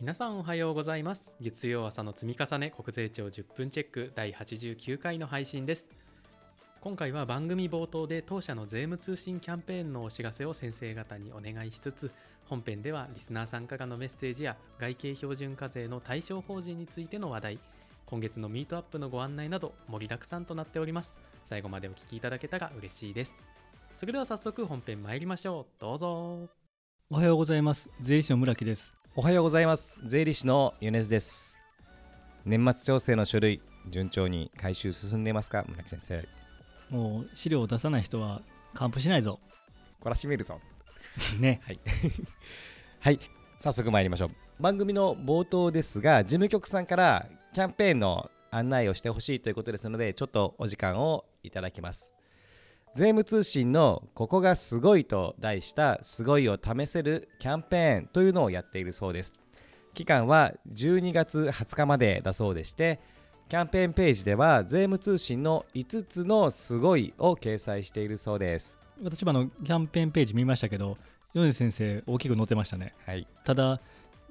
皆さんおはようございます。月曜朝の積み重ね国税庁10分チェック第89回の配信です。今回は番組冒頭で当社の税務通信キャンペーンのお知らせを先生方にお願いしつつ本編ではリスナーさんからのメッセージや外形標準課税の対象法人についての話題今月のミートアップのご案内など盛りだくさんとなっております。最後までお聞きいただけたら嬉しいです。それでは早速本編参りましょう。どうぞ。おはようございます。税理士の村木です。おはようございます。税理士の米津です。年末調整の書類順調に回収進んでいますか？村木先生。もう資料を出さない人は還付しないぞ。こらしめるぞ。ね。はい。はい。早速参りましょう。番組の冒頭ですが事務局さんからキャンペーンの案内をしてほしいということですのでちょっとお時間をいただきます税務通信の「ここがすごい」と題した「すごいを試せるキャンペーン」というのをやっているそうです。期間は12月20日までだそうでしてキャンペーンページでは税務通信の5つのすごいを掲載しているそうです。私もあのキャンペーンページ見ましたけど米津先生大きく載ってましたね。はい。ただ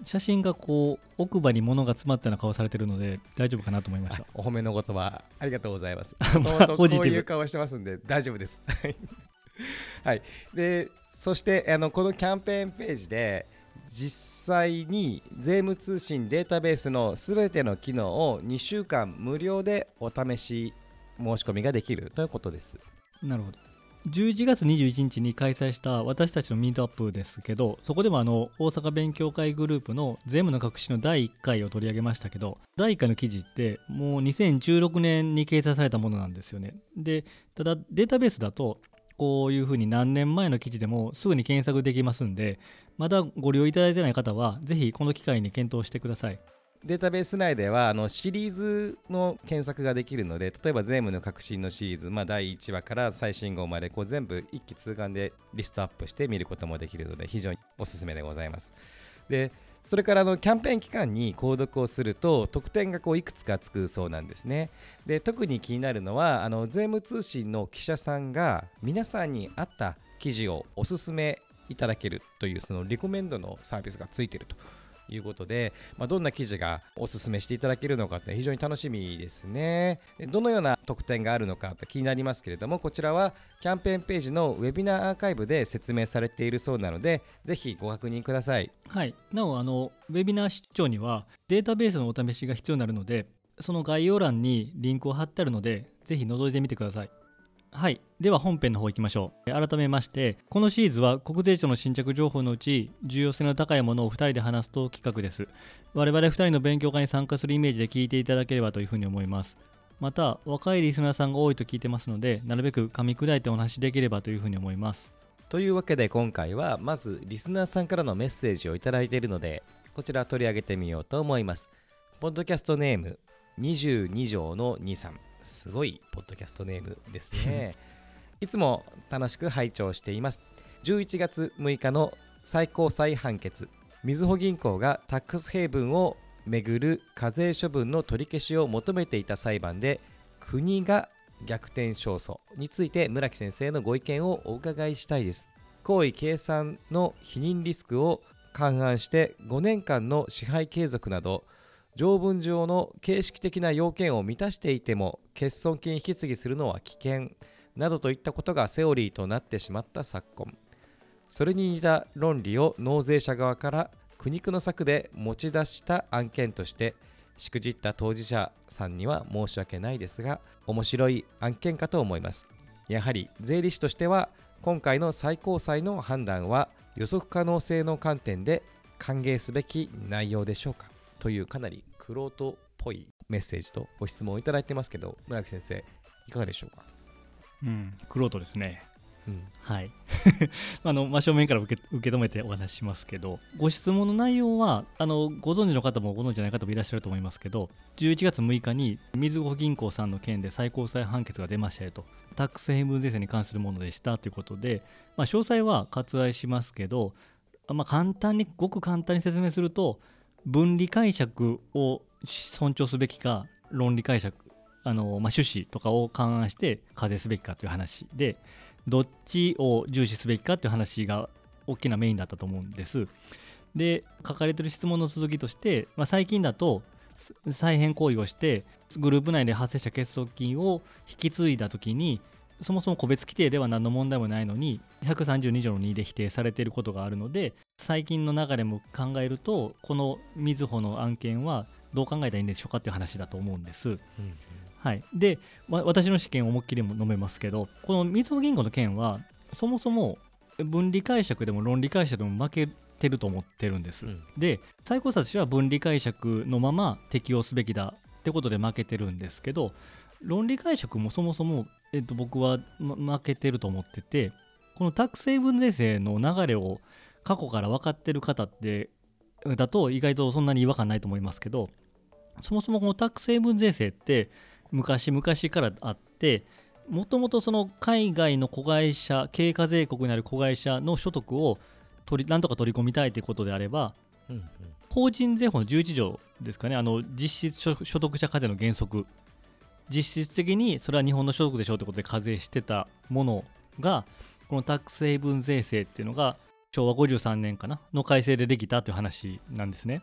写真がこう奥歯に物が詰まったような顔されてるので大丈夫かなと思いましたあお褒めの言葉ありがとうございます。まあポジティブこういう顔してますんで大丈夫です。はい。で、そしてあのこのキャンペーンページで実際に税務通信データベースのすべての機能を2週間無料でお試し申し込みができるということです。なるほど11月21日に開催した私たちのミートアップですけどそこでもあの大阪勉強会グループの税務の隠しの第1回を取り上げましたけど第1回の記事ってもう2016年に掲載されたものなんですよね。でただデータベースだとこういうふうに何年前の記事でもすぐに検索できますんでまだご利用いただいてない方はぜひこの機会に検討してください。データベース内ではあのシリーズの検索ができるので例えば税務の革新のシリーズ、まあ、第1話から最新号までこう全部一気通貫でリストアップして見ることもできるので非常におすすめでございます。でそれからあのキャンペーン期間に購読をすると特典がこういくつかつくそうなんですね。で特に気になるのはあの税務通信の記者さんが皆さんに合った記事をおすすめいただけるというそのリコメンドのサービスがついていると。いうことで、まあ、どんな記事がおすすめしていただけるのかって非常に楽しみですね。でどのような特典があるのかって気になりますけれども、こちらはキャンペーンページのウェビナーアーカイブで説明されているそうなので、ぜひご確認ください。はい、なおあのウェビナー出張にはデータベースのお試しが必要になるのでその概要欄にリンクを貼ってあるのでぜひ覗いてみてくださいはい。では本編の方行きましょう。改めましてこのシリーズは国税庁の新着情報のうち重要性の高いものを2人で話すと企画です。我々2人の勉強会に参加するイメージで聞いていただければというふうに思います。また若いリスナーさんが多いと聞いてますのでなるべく噛み砕いてお話しできればというふうに思います。というわけで今回はまずリスナーさんからのメッセージをいただいているので、こちら取り上げてみようと思います。ポッドキャストネーム22条の23。すごいポッドキャストネームですね。いつも楽しく拝聴しています。11月6日の最高裁判決。みずほ銀行がタックスヘイブンをめぐる課税処分の取り消しを求めていた裁判で国が逆転勝訴について村木先生のご意見をお伺いしたいです行為計算の否認リスクを勘案して5年間の支配継続など条文上の形式的な要件を満たしていても欠損金引き継ぎするのは危険などといったことがセオリーとなってしまった昨今。それに似た論理を納税者側から苦肉の策で持ち出した案件としてしくじった当事者さんには申し訳ないですが面白い案件かと思います。やはり税理士としては今回の最高裁の判断は予測可能性の観点で歓迎すべき内容でしょうか？というかなりクロートっぽいメッセージとご質問をいただいてますけど村木先生いかがでしょうか、うんクロートですね。うん、はい。あの真正面から受け受け止めてお話ししますけどご質問の内容はあのご存知の方もご存知じゃない方もいらっしゃると思いますけど11月6日にみずほ銀行さんの件で最高裁判決が出ましたよと。タックスヘイブン税制に関するものでしたということで、まあ、詳細は割愛しますけど、まあ、簡単にごく簡単に説明すると分離解釈を尊重すべきか論理解釈あの、まあ、趣旨とかを勘案して課税すべきかという話でどっちを重視すべきかという話が大きなメインだったと思うんです。で書かれてる質問の続きとして、まあ、最近だと再編行為をしてグループ内で発生した結束金を引き継いだ時にそもそも個別規定では何の問題もないのに132条の2で否定されていることがあるので最近の流れも考えるとこのみずほの案件はどう考えたらいいんでしょうかっていう話だと思うんです。うんはい、で、わ私の試験を思いっきりも述べますけどこのみずほ銀行の件はそもそも分離解釈でも論理解釈でも負けてると思ってるんです。うんで最高裁としては分離解釈のまま適用すべきだってことで負けてるんですけど論理解釈もそもそも、えっと、僕は、ま負けてると思っててこのタックス成分税制の流れを過去から分かってる方ってだと意外とそんなに違和感ないと思いますけどそもそもこのタックス成分税制って昔々からあってもともとその海外の子会社経過税国にある子会社の所得を取りなんとか取り込みたいということであればうんうん。法人税法の11条ですかね、あの実質所所得者課税の原則、実質的にそれは日本の所得でしょうということで課税してたものが、このタックス成分税制っていうのが、昭和53年かな、の改正でできたという話なんですね。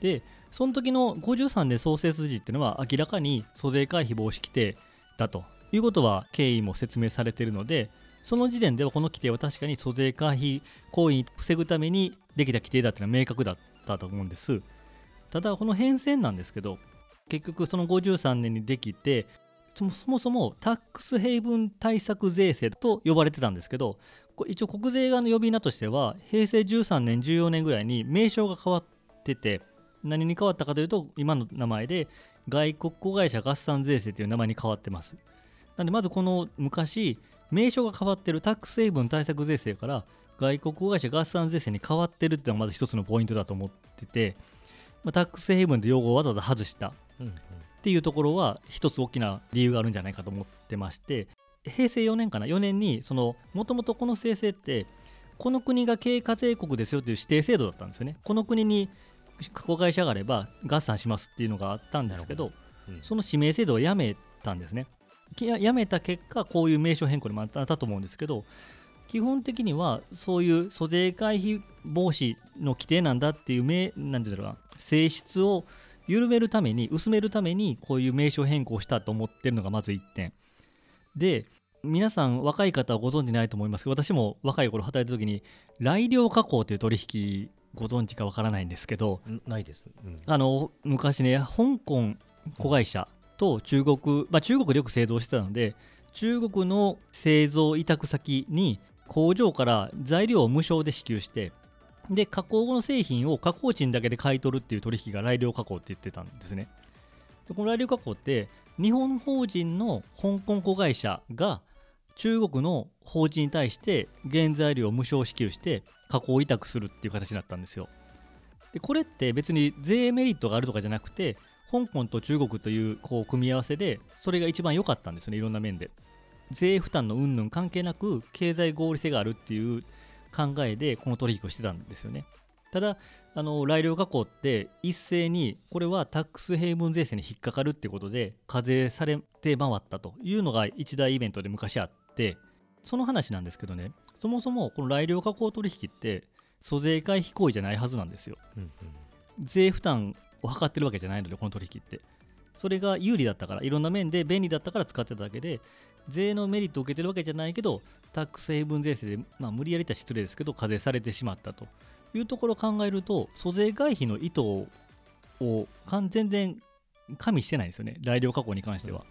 で、その時の53年創設時っていうのは、明らかに租税回避防止規定だということは経緯も説明されているので、その時点ではこの規定は確かに租税回避行為に防ぐためにできた規定だっていうのは明確だったと思うんです。ただ、この変遷なんですけど、結局その53年にできて、そもそもタックスヘイブン対策税制と呼ばれてたんですけど、一応国税側の呼び名としては、平成13年、14年ぐらいに名称が変わってて、何に変わったかというと、今の名前で外国子会社合算税制という名前に変わってます。なんで、まずこの昔、名称が変わってるタックスヘイブン対策税制から外国子会社合算税制に変わってるっていうのがまず一つのポイントだと思ってて、まあ、タックスヘイブンという用語をわざわざ外したっていうところは一つ大きな理由があるんじゃないかと思ってまして平成4年かな？4年にそのもともとこの制制ってこの国が経過税国ですよという指定制度だったんですよね。この国に子会社があれば合算しますっていうのがあったんですけどうん。その指名制度をやめたんですね。きややめた結果こういう名称変更にもなったと思うんですけど基本的にはそういう租税回避防止の規定なんだっていう名なんていうんだろうな性質を緩めるために薄めるためにこういう名称変更をしたと思ってるのがまず1点で皆さん若い方はご存知ないと思いますけど私も若い頃働いた時に来量加工という取引ご存知かわからないんですけどんないです。うんあの昔ね香港子会社と中国、まあ、中国でよく製造してたので中国の製造委託先に工場から材料を無償で支給してで加工後の製品を加工賃だけで買い取るっていう取引が来量加工って言ってたんですね。でこの来量加工って日本法人の香港子会社が中国の法人に対して原材料を無償支給して加工委託するっていう形になったんですよ。でこれって別に税メリットがあるとかじゃなくて香港と中国というこう組み合わせでそれが一番良かったんですよねいろんな面で。税負担の云々関係なく経済合理性があるっていう考えでこの取引をしてたんですよね。ただあの来量加工って一斉にこれはタックスヘイブン税制に引っかかるってことで課税されて回ったというのが一大イベントで昔あってその話なんですけどねそもそもこの来量加工取引って租税回避行為じゃないはずなんですよ。うん。税負担を図ってるわけじゃないのでこの取引って。それが有利だったからいろんな面で便利だったから使ってただけで税のメリットを受けてるわけじゃないけどタックスヘイブン税制で、まあ、無理やりたら失礼ですけど課税されてしまったと。いうところを考えると租税回避の意図を完全然加味してないんですよね。来量加工に関しては。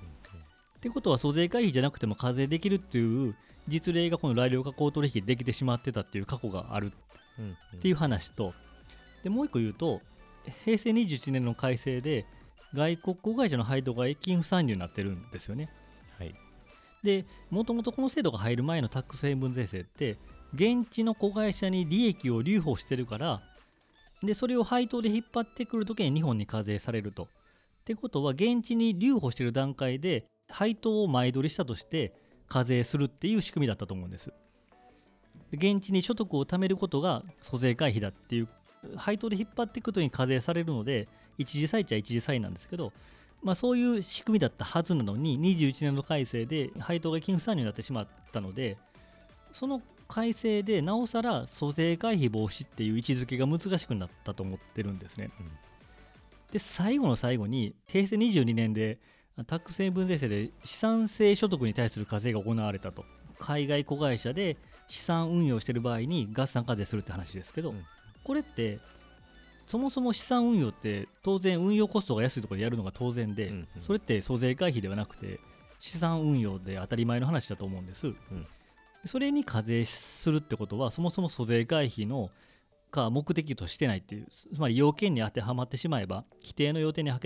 ってことは租税回避じゃなくても課税できるっていう実例がこの来量加工取引できてしまってたっていう過去がある。っていう話と。でもう一個言うと平成21年の改正で外国子会社の配当が益金不算入になってるんですよね。はいでもともとこの制度が入る前のタックスヘイブン税制って現地の子会社に利益を留保してるからでそれを配当で引っ張ってくるときに日本に課税されると。ってことは現地に留保してる段階で配当を前取りしたとして課税するっていう仕組みだったと思うんです。現地に所得を貯めることが租税回避だっていう配当で引っ張っていくことに課税されるので一時債っちゃ一時債なんですけど、まあ、そういう仕組みだったはずなのに21年の改正で配当が金不算入になってしまったのでその改正でなおさら租税回避防止っていう位置づけが難しくなったと思ってるんですね。うん。で最後の最後に平成22年でタックス成分税制で資産性所得に対する課税が行われたと。海外子会社で資産運用してる場合に合算課税するって話ですけど、うん。これってそもそも資産運用って当然運用コストが安いところでやるのが当然で、うんうん。それって租税回避ではなくて資産運用で当たり前の話だと思うんです、それに課税するってことはそもそも租税回避のか目的としてないっていうつまり要件に当てはまってしまえば規定の要件に当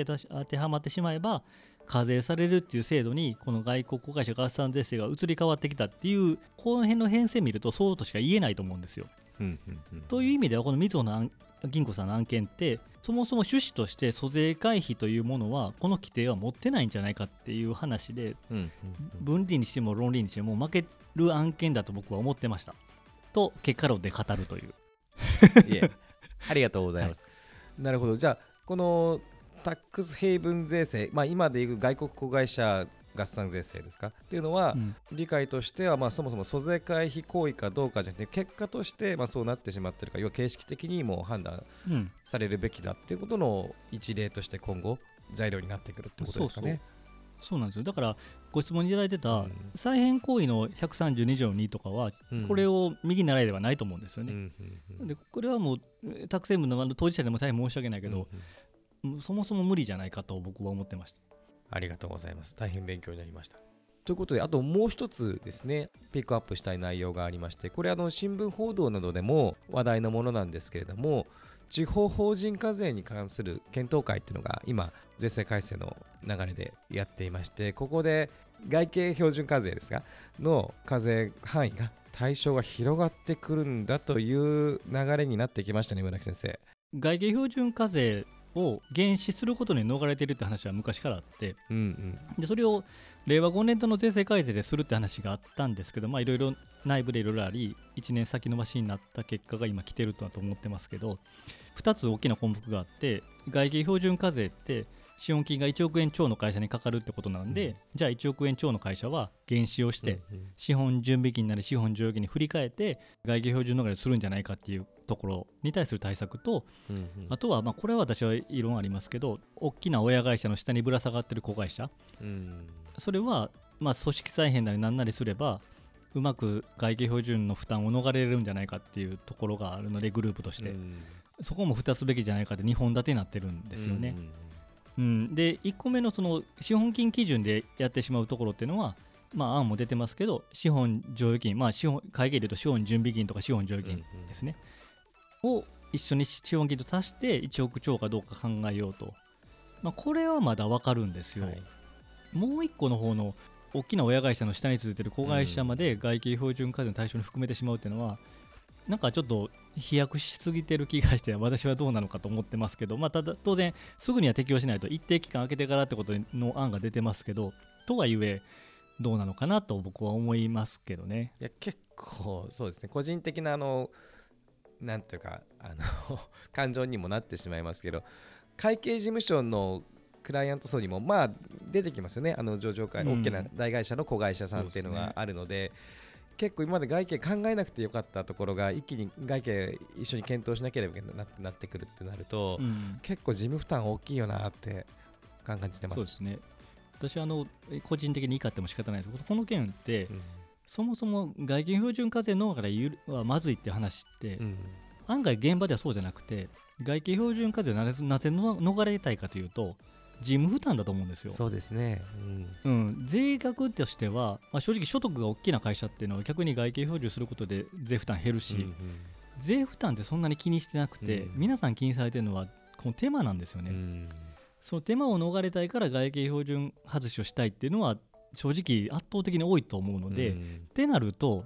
てはまってしまえば課税されるっていう制度にこの外国子会社合算税制が移り変わってきたっていうこの辺の変遷見るとそうとしか言えないと思うんですよ。うんうんうんという意味ではこのみずほの案銀行さんの案件ってそもそも趣旨として租税回避というものはこの規定は持ってないんじゃないかっていう話で分離にしても論理にしても負ける案件だと僕は思ってました。と結果論で語るという。いえありがとうございます。なるほど、じゃあ、このタックスヘイブン税制、まあ、今でいう外国子会社合算税制ですか？っていうのは、うん。理解としては、まあ、そもそも租税回避行為かどうかじゃなくて、結果として、まあ、そうなってしまっているか、要は形式的にもう判断うん。されるべきだっていうことの一例として今後、材料になってくるってことですかね。そうなんですよ。だからご質問にいただいてたうん。再編行為の132条2とかはうん。これを右習いではないと思うんですよね、でこれはもうえータックスヘイのあの当事者でも大変申し訳ないけど、うん。そもそも無理じゃないかと僕は思ってましたありがとうございます。大変勉強になりました。ということで、あともう一つですね、ピックアップしたい内容がありまして、これあの新聞報道などでも話題のものなんですけれども、地方法人課税に関する検討会っていうのが今、税制改正の流れでやっていまして、ここで外形標準課税ですが、の課税範囲が対象が広がってくるんだという流れになってきましたね、村木先生。外形標準課税を減止することに逃れてるって話は昔からあってうんうん。でそれを令和5年度の税制改正でするって話があったんですけどまあいろいろ内部でいろいろあり1年先延ばしになった結果が今来てるとはと思ってますけど2つ大きな項目があって外形標準課税って資本金が1億円超の会社にかかるってことなんで、うんじゃあ1億円超の会社は減資をして、資本準備金なり資本剰余金に振り替えて外形標準逃れするんじゃないかっていうところに対する対策とうんうん。あとはまあこれは私は異論ありますけど大きな親会社の下にぶら下がってる子会社。うん。それはまあ組織再編なりなんなりすればうまく外形標準の負担を逃れれるんじゃないかっていうところがあるのでグループとして、うん。そこも蓋すべきじゃないかって2本立てになってるんですよね。うん。うん。うん、で1個目のその資本金基準でやってしまうところっていうのは、まあ、案も出てますけど資本剰余金、まあ、資本会計でいうと資本準備金とか資本剰余金ですね、を一緒に資本金と足して1億超かどうか考えようと、まあ、これはまだ分かるんですよ、はい。もう1個の方の大きな親会社の下に続いてる子会社まで外形標準課税の対象に含めてしまうっていうのは、なんかちょっと飛躍しすぎてる気がして私はどうなのかと思ってますけど、まあ、ただ当然すぐには適用しないと一定期間空けてからってことの案が出てますけどとはいえどうなのかなと僕は思いますけどね。いや結構そうですね。個人的なあのなんていうかあの 感情にもなってしまいますけど会計事務所のクライアント層にもまあ出てきますよね。あの上場会、うん。大きな大会社の子会社さんっていうのがあるので結構今まで外形考えなくてよかったところが一気に外形一緒に検討しなければいけなくなってくるってなると、うん。結構事務負担大きいよなって感じてます。そうですね。私はあの個人的に怒っても仕方ないです。この件って、うんそもそも外見標準課税のから言うはまずいって話って、うん案外現場ではそうじゃなくて外形標準課税をなぜなぜの逃れたいかというと事務負担だと思うんですよ。そうですね。うんうん、税額としては、まあ、正直所得が大きな会社っていうのは逆に外形標準することで税負担減るし、うん税負担ってそんなに気にしてなくて、うん皆さん気にされてるのはこの手間なんですよね。うんその手間を逃れたいから外形標準外しをしたいっていうのは正直圧倒的に多いと思うので、っうんてなると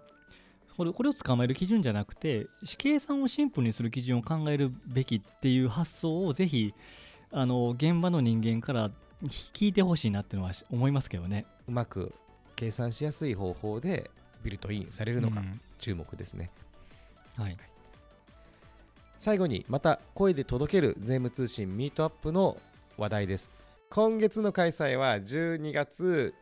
これこれを捕まえる基準じゃなくて計算をシンプルにする基準を考えるべきっていう発想をぜひあの現場の人間から聞いてほしいなっていうのは思いますけどね。うまく計算しやすい方法でビルトインされるのかうん注目ですね。はい、最後にまた声で届ける税務通信ミートアップの話題です今月の開催は12月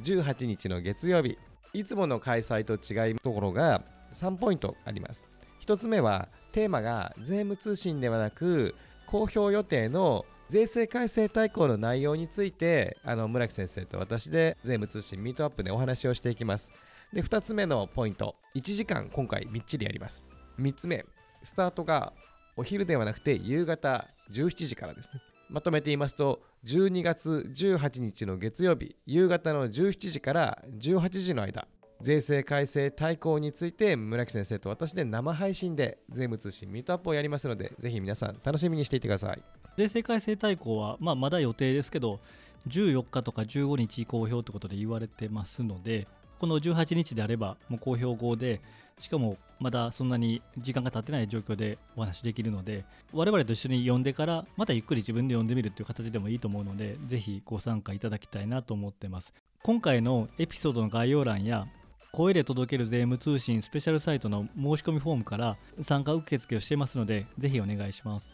18日の月曜日。いつもの開催と違いところが3ポイントあります。1つ目はテーマが税務通信ではなく公表予定の税制改正大綱の内容についてあの村木先生と私で税務通信ミートアップでお話をしていきます。で2つ目のポイント。1時間今回みっちりやります。3つ目スタートがお昼ではなくて夕方17時からですね。まとめて言いますと12月18日の月曜日夕方の17時から18時の間税制改正大綱について村木先生と私で生配信で税務通信ミートアップをやりますのでぜひ皆さん楽しみにしていてください。税制改正大綱は、まあ、まだ予定ですけど14日とか15日公表ということで言われてますのでこの18日であればもう公表後でしかもまだそんなに時間が経ってない状況でお話できるので我々と一緒に読んでからまたゆっくり自分で読んでみるっていう形でもいいと思うのでぜひご参加いただきたいなと思ってます。今回のエピソードの概要欄や声で届ける税務通信スペシャルサイトの申し込みフォームから参加受付をしていますのでぜひお願いします。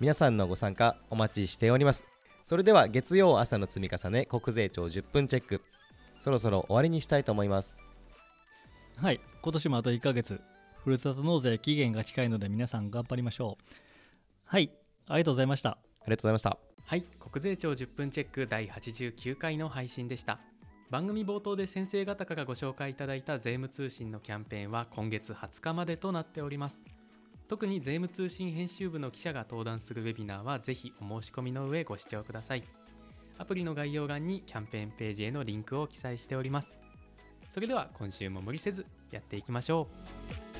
皆さんのご参加お待ちしております。それでは月曜朝の積み重ね国税庁10分チェック。そろそろ終わりにしたいと思います。はい。今年もあと1ヶ月ふるさと納税期限が近いので皆さん頑張りましょう。はい。ありがとうございました。ありがとうございました。はい。国税庁10分チェック第89回の配信でした。番組冒頭で先生方からご紹介いただいた税務通信のキャンペーンは今月20日までとなっております。特に税務通信編集部の記者が登壇するウェビナーはぜひお申し込みの上ご視聴ください。アプリの概要欄にキャンペーンページへのリンクを記載しておりますそれでは今週も無理せずやっていきましょう。